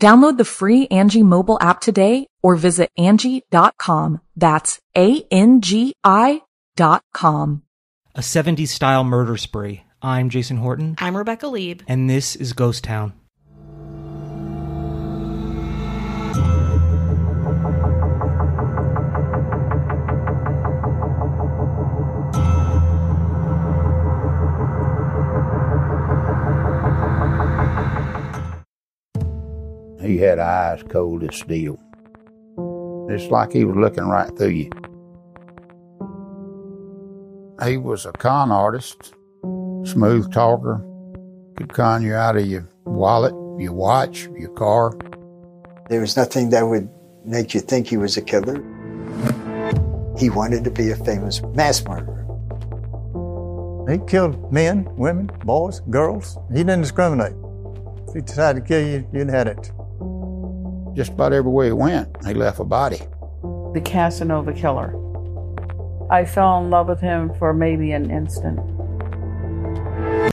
Download the free Angie mobile app today or visit Angie.com. That's A-N-G-I dot com. A 70s style murder spree. I'm Jason Horton. I'm Rebecca Lieb. And this is Ghost Town. Had eyes cold as steel. It's like he was looking right through you. He was a con artist, smooth talker, could con you out of your wallet, your watch, your car. There was nothing that would make you think he was a killer. He wanted to be a famous mass murderer. He killed men, women, boys, girls. He didn't discriminate. If he decided to kill you, you'd had it. Just about everywhere he went, he left a body. The Casanova killer. I fell in love with him for maybe an instant.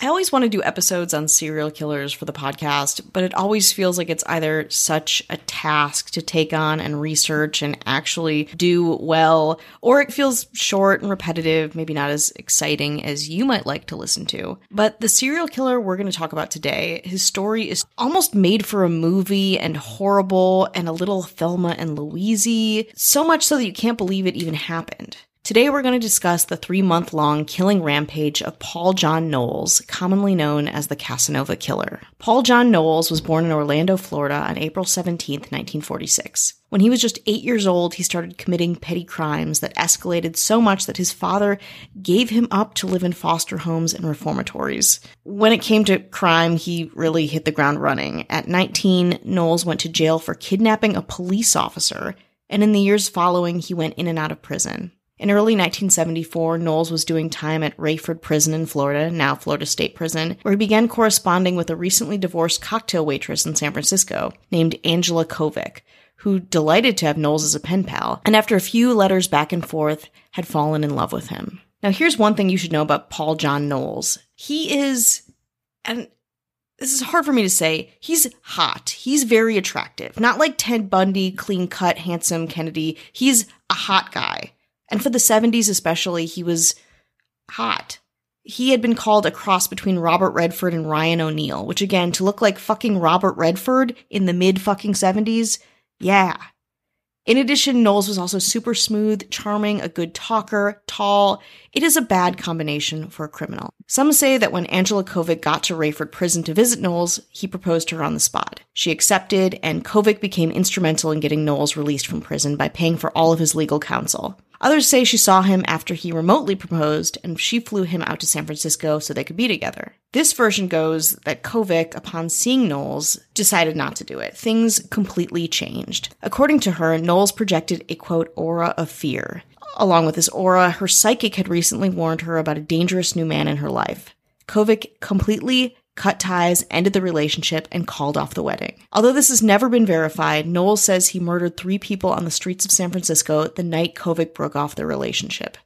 I always want to do episodes on serial killers for the podcast, but it always feels like it's either such a task to take on and research and actually do well, or it feels short and repetitive, maybe not as exciting as you might like to listen to. But the serial killer we're going to talk about today, his story is almost made for a movie and horrible and a little Thelma and Louise, so much so that you can't believe it even happened. Today we're going to discuss the three month long killing rampage of Paul John Knowles, commonly known as the Casanova Killer. Paul John Knowles was born in Orlando, Florida on April 17, 1946. When he was just eight years old, he started committing petty crimes that escalated so much that his father gave him up to live in foster homes and reformatories. When it came to crime, he really hit the ground running. At 19, Knowles went to jail for kidnapping a police officer, and in the years following, he went in and out of prison. In early 1974, Knowles was doing time at Raiford Prison in Florida, now Florida State Prison, where he began corresponding with a recently divorced cocktail waitress in San Francisco named Angela Covic, who delighted to have Knowles as a pen pal, and after a few letters back and forth, had fallen in love with him. Now, here's one thing you should know about Paul John Knowles. He is, and this is hard for me to say, he's hot. He's very attractive. Not like Ted Bundy, clean cut, handsome Kennedy. He's a hot guy. And for the 70s especially, he was hot. He had been called a cross between Robert Redford and Ryan O'Neal, which again, to look like fucking Robert Redford in the mid fucking 70s, yeah. In addition, Knowles was also super smooth, charming, a good talker, tall. It is a bad combination for a criminal. Some say that when Angela Covic got to Raiford prison to visit Knowles, he proposed to her on the spot. She accepted, and Covic became instrumental in getting Knowles released from prison by paying for all of his legal counsel. Others say she saw him after he remotely proposed and she flew him out to San Francisco so they could be together. This version goes that Covic, upon seeing Knowles, decided not to do it. Things completely changed. According to her, Knowles projected a quote aura of fear. Along with this aura, her psychic had recently warned her about a dangerous new man in her life. Covic completely cut ties, ended the relationship, and called off the wedding. Although this has never been verified, Knowles says he murdered three people on the streets of San Francisco the night Covic broke off their relationship.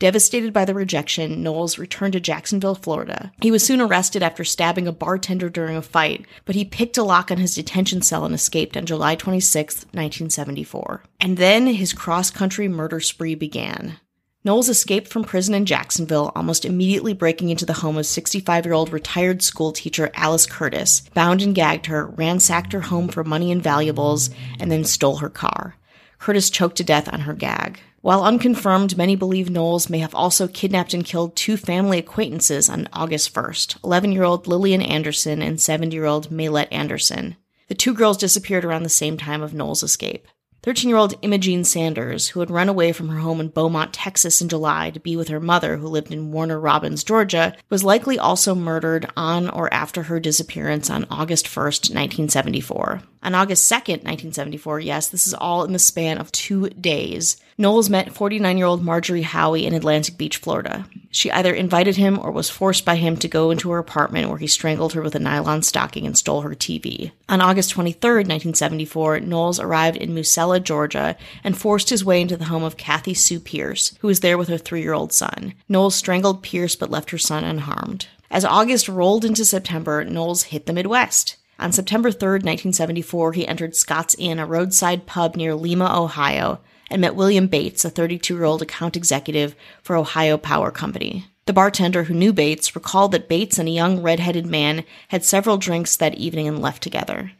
Devastated by the rejection, Knowles returned to Jacksonville, Florida. He was soon arrested after stabbing a bartender during a fight, but he picked a lock on his detention cell and escaped on July 26, 1974. And then his cross country murder spree began. Knowles escaped from prison in Jacksonville, almost immediately breaking into the home of 65 year old retired school teacher Alice Curtis, bound and gagged her, ransacked her home for money and valuables, and then stole her car. Curtis choked to death on her gag. While unconfirmed, many believe Knowles may have also kidnapped and killed two family acquaintances on August 1st 11 year old Lillian Anderson and 7 year old Maylette Anderson. The two girls disappeared around the same time of Knowles' escape. 13 year old Ima Jean Sanders, who had run away from her home in Beaumont, Texas in July to be with her mother, who lived in Warner Robins, Georgia, was likely also murdered on or after her disappearance on August 1st, 1974. On August 2nd, 1974, yes, this is all in the span of two days, Knowles met 49 year old Marjorie Howie in Atlantic Beach, Florida. She either invited him or was forced by him to go into her apartment where he strangled her with a nylon stocking and stole her TV. On August 23, 1974, Knowles arrived in Musella, Georgia, and forced his way into the home of Kathy Sue Pierce, who was there with her three year old son. Knowles strangled Pierce but left her son unharmed. As August rolled into September, Knowles hit the Midwest. On September 3, 1974, he entered Scott's Inn, a roadside pub near Lima, Ohio, and met William Bates, a 32 year old account executive for Ohio Power Company. The bartender who knew Bates recalled that Bates and a young red-headed man had several drinks that evening and left together.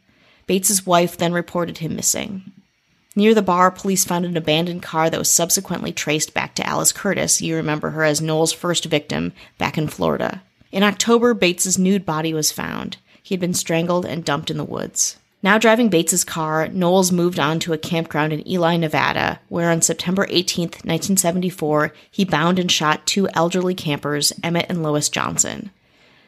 Bates's wife then reported him missing. Near the bar, police found an abandoned car that was subsequently traced back to Alice Curtis. You remember her as Knowles' first victim back in Florida. In October, Bates's nude body was found. He had been strangled and dumped in the woods. Now driving Bates's car, Knowles moved on to a campground in Ely, Nevada, where on September 18, 1974, he bound and shot two elderly campers, Emmett and Lois Johnson.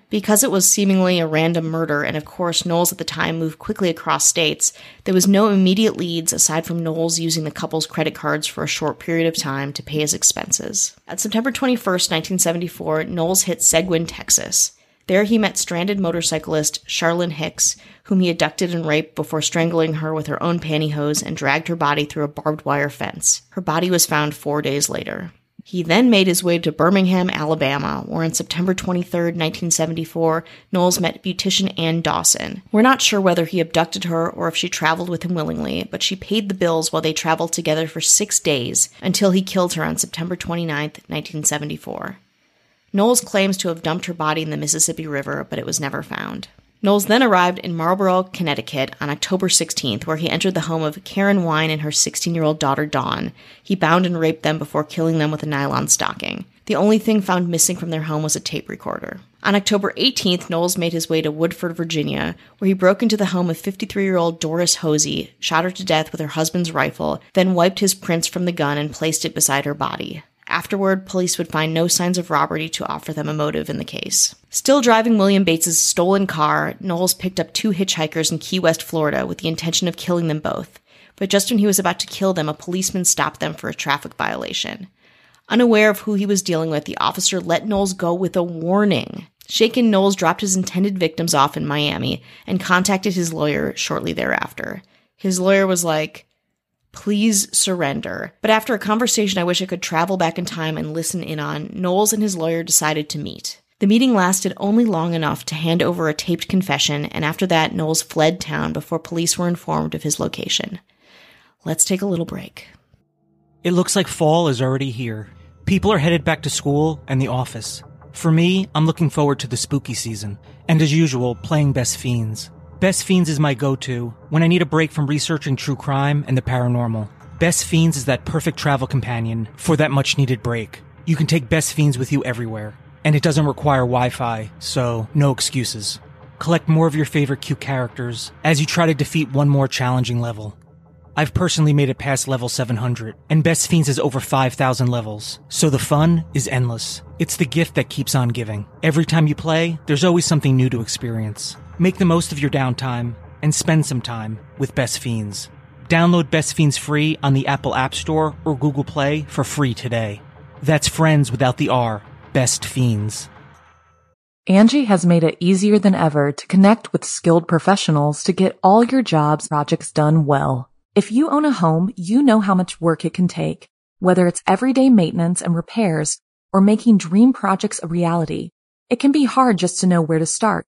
Because it was seemingly a random murder, and of course Knowles at the time moved quickly across states, there was no immediate leads aside from Knowles using the couple's credit cards for a short period of time to pay his expenses. At September 21, 1974, Knowles hit Seguin, Texas. There he met stranded motorcyclist Charlynn Hicks, whom he abducted and raped before strangling her with her own pantyhose and dragged her body through a barbed wire fence. Her body was found four days later. He then made his way to Birmingham, Alabama, where on September 23, 1974, Knowles met beautician Ann Dawson. We're not sure whether he abducted her or if she traveled with him willingly, but she paid the bills while they traveled together for six days until he killed her on September 29, 1974. Knowles claims to have dumped her body in the Mississippi River, but it was never found. Knowles then arrived in Marlborough, Connecticut on October 16th, where he entered the home of Karen Wine and her 16 year old daughter Dawn. He bound and raped them before killing them with a nylon stocking. The only thing found missing from their home was a tape recorder. On October 18th, Knowles made his way to Woodford, Virginia, where he broke into the home of 53 year old Doris Hosey, shot her to death with her husband's rifle, then wiped his prints from the gun and placed it beside her body. Afterward, police would find no signs of robbery to offer them a motive in the case. Still driving William Bates's stolen car, Knowles picked up two hitchhikers in Key West, Florida, with the intention of killing them both. But just when he was about to kill them, a policeman stopped them for a traffic violation. Unaware of who he was dealing with, the officer let Knowles go with a warning. Shaken, Knowles dropped his intended victims off in Miami and contacted his lawyer shortly thereafter. His lawyer was like, Please surrender. But after a conversation I wish I could travel back in time and listen in on, Knowles and his lawyer decided to meet. The meeting lasted only long enough to hand over a taped confession, and after that, Knowles fled town before police were informed of his location. Let's take a little break. It looks like fall is already here. People are headed back to school and the office. For me, I'm looking forward to the spooky season, and as usual, playing Best Fiends. Best Fiends is my go to when I need a break from researching true crime and the paranormal. Best Fiends is that perfect travel companion for that much needed break. You can take Best Fiends with you everywhere, and it doesn't require Wi Fi, so no excuses. Collect more of your favorite cute characters as you try to defeat one more challenging level. I've personally made it past level 700, and Best Fiends has over 5,000 levels, so the fun is endless. It's the gift that keeps on giving. Every time you play, there's always something new to experience. Make the most of your downtime and spend some time with Best Fiends. Download Best Fiends free on the Apple App Store or Google Play for free today. That's friends without the R. Best Fiends. Angie has made it easier than ever to connect with skilled professionals to get all your jobs projects done well. If you own a home, you know how much work it can take, whether it's everyday maintenance and repairs or making dream projects a reality. It can be hard just to know where to start,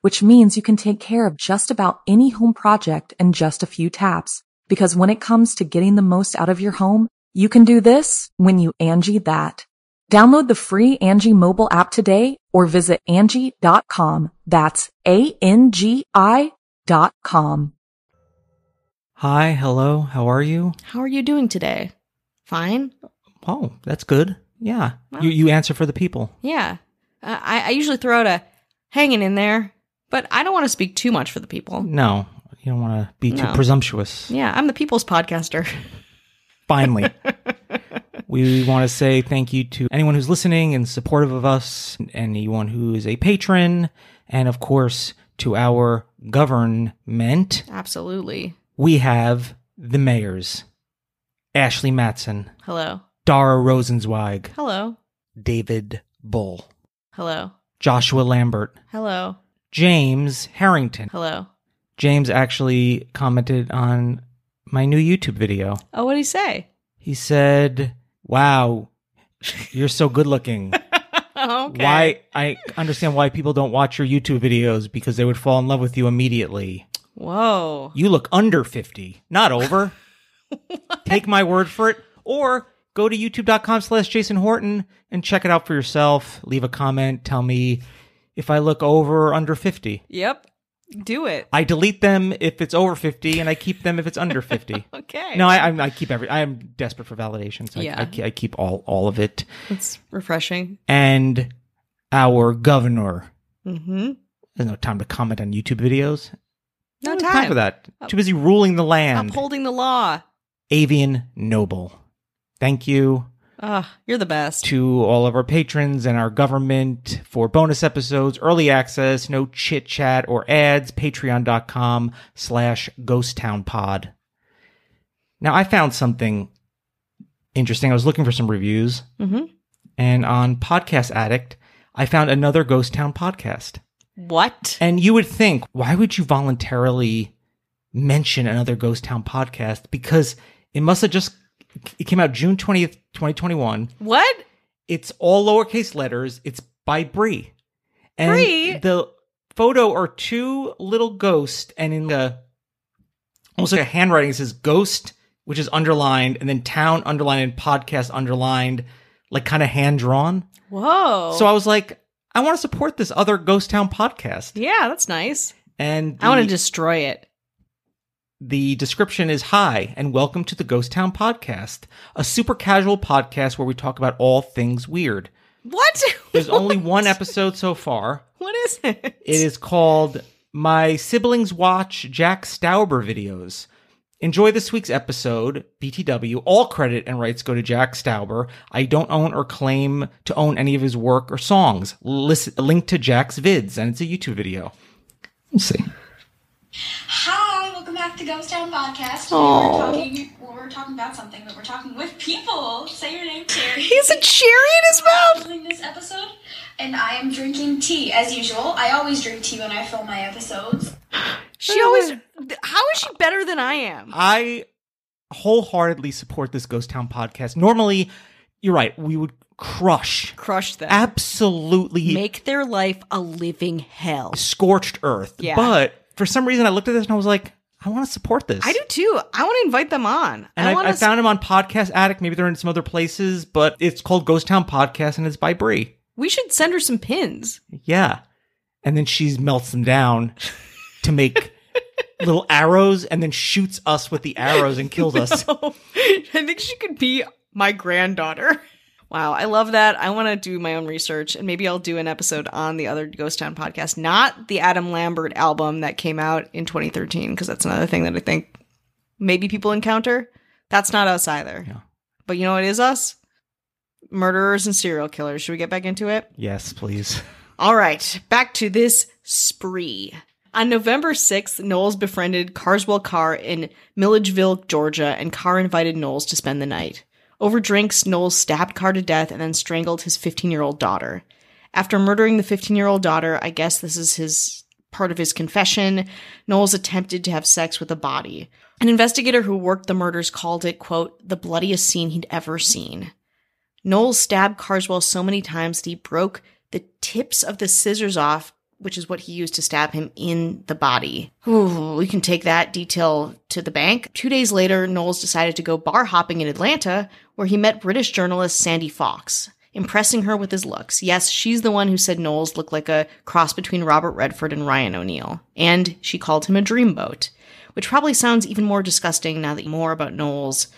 which means you can take care of just about any home project in just a few taps. Because when it comes to getting the most out of your home, you can do this when you Angie that. Download the free Angie mobile app today or visit Angie.com. That's A-N-G-I dot com. Hi, hello, how are you? How are you doing today? Fine? Oh, that's good. Yeah. You you answer for the people. Yeah. Uh, I, I usually throw out a hanging in there, but I don't want to speak too much for the people. No, you don't want to be too No. presumptuous. Yeah, I'm the people's podcaster. Finally. we want to say thank you to anyone who's listening and supportive of us, anyone who is a patron, and of course to our government. Absolutely. We have the mayors Ashley Matson, Hello. Dara Rosenzweig, Hello. David Bull, Hello. Joshua Lambert, Hello. James Harrington. Hello. James actually commented on my new YouTube video. Oh, what did he say? He said, Wow, you're so good looking. okay. Why I understand why people don't watch your YouTube videos because they would fall in love with you immediately. Whoa. You look under 50, not over. Take my word for it. Or go to youtube.com slash Jason Horton and check it out for yourself. Leave a comment. Tell me if I look over or under 50. Yep. Do it. I delete them if it's over 50 and I keep them if it's under 50. Okay. No, I, I, I keep every. I am desperate for validation, so I- Yeah. I, ke- I keep all all of it. It's refreshing. And our governor Mm-hmm. has no time to comment on YouTube videos. No No time. for that. Too busy ruling the land. Upholding the law. Avian Noble. Thank you Ah, you're the best. to all of our patrons and our government for bonus episodes, early access, no chit chat or ads, patreon.com slash ghosttownpod. Now I found something interesting. I was looking for some reviews Mm-hmm. and on Podcast Addict, I found another Ghost Town podcast. What? And you would think, why would you voluntarily mention another Ghost Town podcast? Because it must have just it came out June 20th, 2021. What? It's all lowercase letters. It's by Bree. And Bree? the photo are two little ghosts and in the almost like a handwriting it says ghost, which is underlined, and then town underlined and podcast underlined, like kind of hand drawn. Whoa. So I was like, I want to support this other Ghost Town podcast. yeah, that's nice. And I want to destroy it. The description is Hi, and welcome to the Ghost Town Podcast, a super casual podcast where we talk about all things weird. What? There's only one episode so far. What is it? It is called My Siblings Watch Jack Stauber Videos. Enjoy this week's episode, BTW. All credit and rights go to Jack Stauber. I don't own or claim to own any of his work or songs. Listen, link to Jack's vids, and it's a YouTube video. Let's see. Hi, welcome back to Ghost Town Podcast. Aw. We're talking, well, we're talking about something, but we're talking with people. Say your name, Cherry. He's a cherry in his mouth. Filming this episode, and I am drinking tea as usual. I always drink tea when I film my episodes. She always. How is she better than I am? I wholeheartedly support this Ghost Town podcast. Normally, you're right, we would crush, Crush them. absolutely Make their life a living hell. scorched earth. Yeah. But for some reason, I looked at this and I was like, I want to support this. I do too. I want to invite them on. And I, I, to. found them on Podcast Addict. Maybe they're in some other places, but it's called Ghost Town Podcast and it's by Brie. we should send her some pins. Yeah. And then she melts them down to make little arrows and then shoots us with the arrows and kills us. I think she could be my granddaughter. Wow, I love that. I want to do my own research and maybe I'll do an episode on the other Ghost Town podcast, not the Adam Lambert album that came out in 2013, because that's another thing that I think maybe people encounter. That's not us either. Yeah. But you know what is us? Murderers and serial killers. Should we get back into it? Yes, please. All right, back to this spree. On November 6th, Knowles befriended Carswell Carr in Milledgeville, Georgia, and Carr invited Knowles to spend the night. Over drinks, Knowles stabbed Carr to death and then strangled his 15 year old daughter. After murdering the 15 year old daughter, I guess this is his part of his confession, Knowles attempted to have sex with a body. An investigator who worked the murders called it, quote, the bloodiest scene he'd ever seen. Knowles stabbed Carswell so many times that he broke the tips of the scissors off, which is what he used to stab him in the body. Ooh, we can take that detail to the bank. Two days later, Knowles decided to go bar hopping in Atlanta, where he met British journalist Sandy Fawkes impressing her with his looks. Yes, she's the one who said Knowles looked like a cross between Robert Redford and Ryan O'Neal. And she called him a dreamboat, which probably sounds even more disgusting now that you know more about Knowles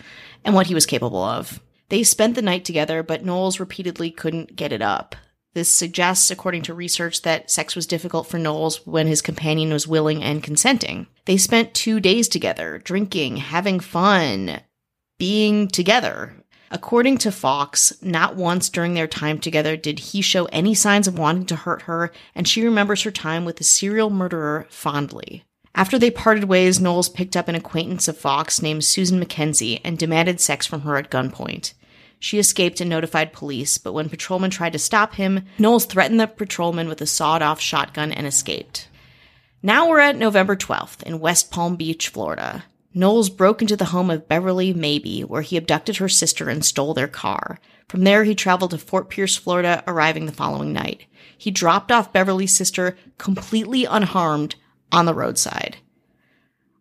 and what he was capable of. They spent the night together, but Knowles repeatedly couldn't get it up. This suggests, according to research, that sex was difficult for Knowles when his companion was willing and consenting. They spent two days together, drinking, having fun, being together. According to Fawkes, not once during their time together did he show any signs of wanting to hurt her, and she remembers her time with the serial murderer fondly. After they parted ways, Knowles picked up an acquaintance of Fawkes named Susan McKenzie and demanded sex from her at gunpoint. She escaped and notified police, but when patrolmen tried to stop him, Knowles threatened the patrolman with a sawed off shotgun and escaped. Now we're at November 12th in West Palm Beach, Florida. Knowles broke into the home of Beverly Mabee, where he abducted her sister and stole their car. From there, he traveled to Fort Pierce, Florida, arriving the following night. He dropped off Beverly's sister completely unharmed on the roadside.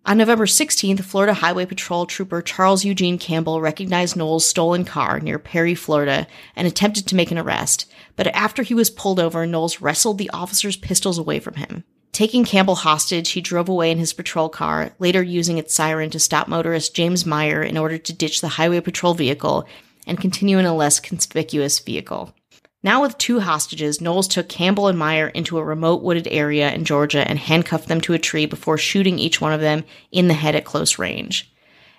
On November 16th, Florida Highway Patrol Trooper Charles Eugene Campbell recognized Knowles' stolen car near Perry, Florida, and attempted to make an arrest. But after he was pulled over, Knowles wrestled the officer's pistols away from him. Taking Campbell hostage, he drove away in his patrol car, later using its siren to stop motorist James Meyer in order to ditch the highway patrol vehicle and continue in a less conspicuous vehicle. Now with two hostages, Knowles took Campbell and Meyer into a remote wooded area in Georgia and handcuffed them to a tree before shooting each one of them in the head at close range.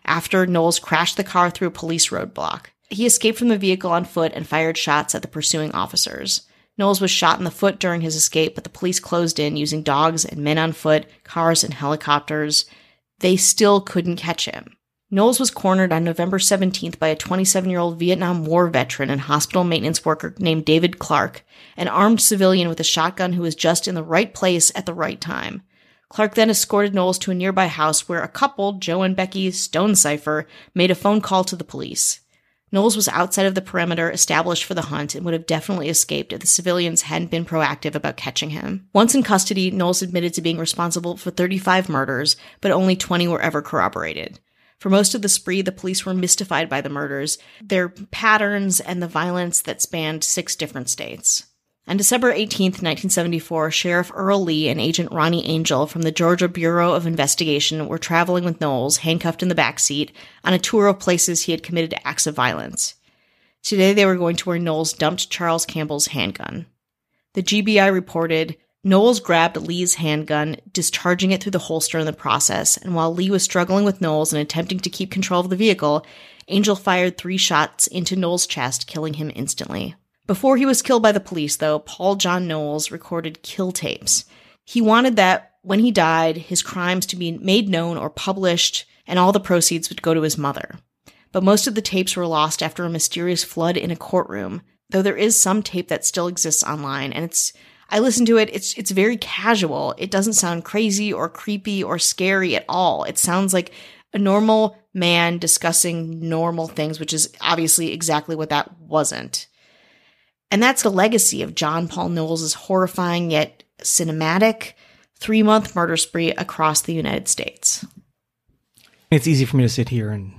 After, Knowles crashed the car through a police roadblock. He escaped from the vehicle on foot and fired shots at the pursuing officers. Knowles was shot in the foot during his escape, but the police closed in using dogs and men on foot, cars and helicopters. They still couldn't catch him. Knowles was cornered on November 17th by a 27 year old Vietnam War veteran and hospital maintenance worker named David Clark, an armed civilian with a shotgun who was just in the right place at the right time. Clark then escorted Knowles to a nearby house where a couple, Joe and Becky Stonecipher, made a phone call to the police. Knowles was outside of the perimeter established for the hunt and would have definitely escaped if the civilians hadn't been proactive about catching him. Once in custody, Knowles admitted to being responsible for 35 murders, but only 20 were ever corroborated. For most of the spree, the police were mystified by the murders, their patterns, and the violence that spanned six different states. On December 18, 1974, Sheriff Earl Lee and Agent Ronnie Angel from the Georgia Bureau of Investigation were traveling with Knowles, handcuffed in the back seat, on a tour of places he had committed acts of violence. Today they were going to where Knowles dumped Charles Campbell's handgun. The GBI reported Knowles grabbed Lee's handgun, discharging it through the holster in the process, and while Lee was struggling with Knowles and attempting to keep control of the vehicle, Angel fired three shots into Knowles' chest, killing him instantly. Before he was killed by the police, though, Paul John Knowles recorded kill tapes. He wanted that when he died, his crimes to be made known or published, and all the proceeds would go to his mother. But most of the tapes were lost after a mysterious flood in a courtroom, though there is some tape that still exists online, and it's I listen to it, it's it's very casual. It doesn't sound crazy or creepy or scary at all. It sounds like a normal man discussing normal things, which is obviously exactly what that wasn't. And that's the legacy of John Paul Knowles' horrifying yet cinematic three month murder spree across the United States. It's easy for me to sit here and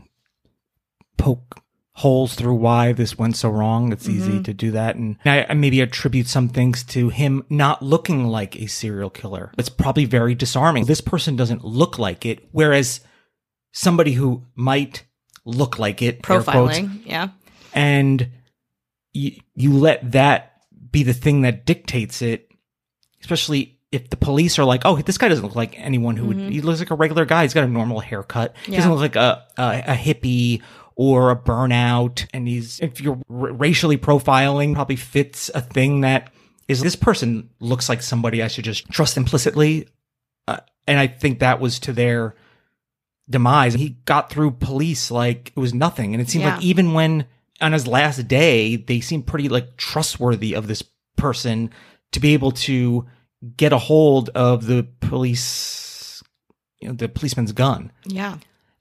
poke holes through why this went so wrong. It's mm-hmm. easy to do that. And I, I, maybe attribute some things to him not looking like a serial killer. It's probably very disarming. This person doesn't look like it. Whereas somebody who might look like it, profiling, quotes, yeah. And you, you let that be the thing that dictates it, especially if the police are like, oh, this guy doesn't look like anyone who mm-hmm. would, he looks like a regular guy. He's got a normal haircut. He doesn't look like a, a, a, hippie or a burnout. And he's, if you're r- racially profiling, probably fits a thing that is this person looks like somebody I should just trust implicitly. Uh, and I think that was to their demise. He got through police like it was nothing. And it seemed Yeah. like even when on his last day, they seemed pretty like trustworthy of this person to be able to get a hold of the police, you know, the policeman's gun. Yeah.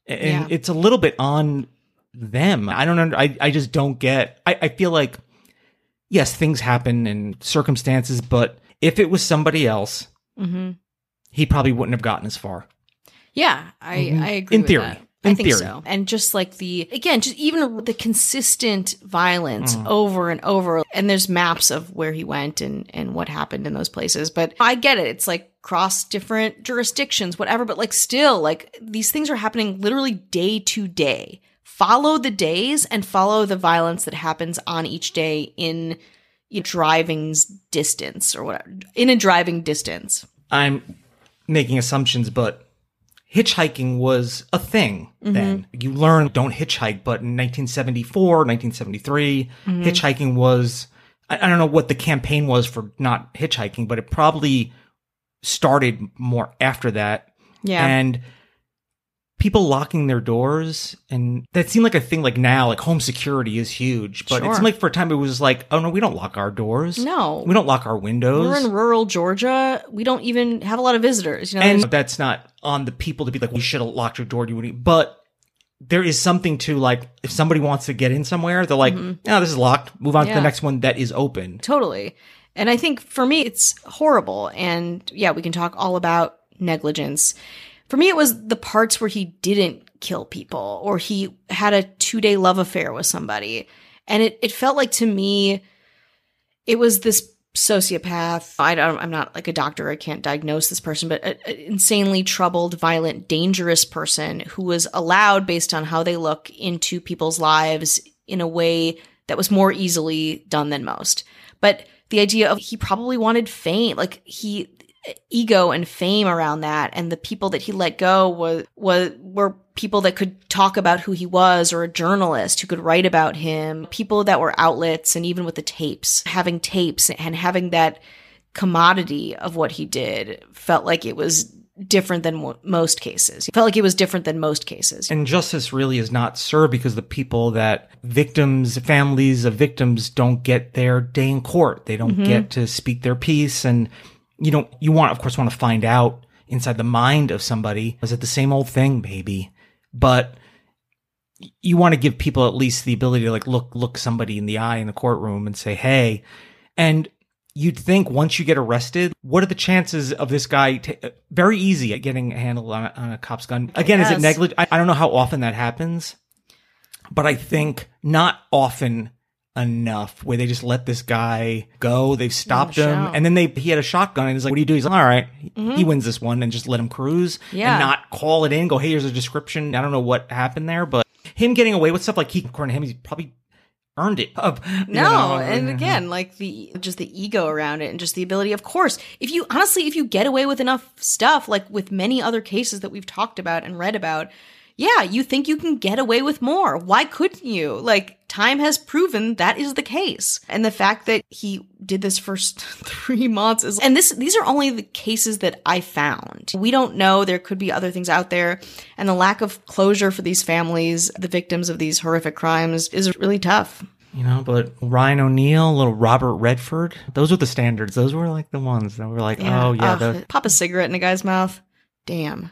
And Yeah. it's a little bit on them. I don't know. I, I just don't get, I, I feel like, yes, things happen and circumstances, but if it was somebody else, hmm he probably wouldn't have gotten as far. Yeah, I, Mhm. I agree. In theory. that. In I think theory. so. And just like the again, just even the consistent violence Mm. over and over. And there's maps of where he went and and what happened in those places. But I get it. It's like cross different jurisdictions, whatever. But like still, like these things are happening literally day to day. Follow the days and follow the violence that happens on each day in you know, driving's distance or whatever in a driving distance. I'm making assumptions, but hitchhiking was a thing Mm-hmm. then. You learn don't hitchhike, but in 1974, 1973, Mhm. hitchhiking was, I, I don't know what the campaign was for not hitchhiking, but it probably started more after that. Yeah. And people locking their doors and that seemed like a thing like now, like home security is huge, but Sure. it seemed like for a time it was like, oh no, we don't lock our doors. No. We don't lock our windows. We're in rural Georgia. We don't even have a lot of visitors. You know, and that's not on the people to be like, we should have locked your door. You wouldn't. But there is something to like, if somebody wants to get in somewhere, they're like, Mhm. no, this is locked. Move on to the next one that is open. totally. And I think for me, it's horrible. And yeah, we can talk all about negligence. For me, it was the parts where he didn't kill people or he had a two day love affair with somebody. And it, it felt like to me, it was this sociopath. I don't, I'm not like a doctor. I can't diagnose this person, but an insanely troubled, violent, dangerous person who was allowed based on how they look into people's lives in a way that was more easily done than most. But the idea of he probably wanted fame, like he ego and fame around that and the people that he let go was was were people that could talk about who he was or a journalist who could write about him people that were outlets and even with the tapes having tapes and having that commodity of what he did felt like it was different than mo- most cases it felt like it was different than most cases And justice really is not served because the people that victims, families of victims don't get their day in court. They don't Mhm. get to speak their piece. And you don't, you want, of course, want to find out inside the mind of somebody. Is it the same old thing? Maybe. But you want to give people at least the ability to like look, look somebody in the eye in the courtroom and say, Hey, and you'd think once you get arrested, what are the chances of this guy ta- uh, very easy at getting a handle on a, on a cop's gun? Again, is it negligent? I, I don't know how often that happens, but I think not often enough where they just let this guy go. They've stopped him, show. and then they he had a shotgun, and he's like, "What do you do?" He's like, "All right, Mhm. he wins this one," and just let him cruise, Yeah. and not call it in. Go, hey, here's a description. I don't know what happened there, but him getting away with stuff like he, according to him, he's probably earned it. Up, No, know? and again, like the just the ego around it and just the ability. Of course, if you honestly, if you get away with enough stuff, like with many other cases that we've talked about and read about, yeah, you think you can get away with more. Why couldn't you? Like time has proven that is the case, and the fact that he did this for three months is, and this these are only the cases that I found. We don't know. There could be other things out there, and the lack of closure for these families, the victims of these horrific crimes, is really tough. You know, but Ryan O'Neal, little Robert Redford, those were the standards. Those were like the ones that were like, oh yeah, the, pop a cigarette in a guy's mouth. Damn.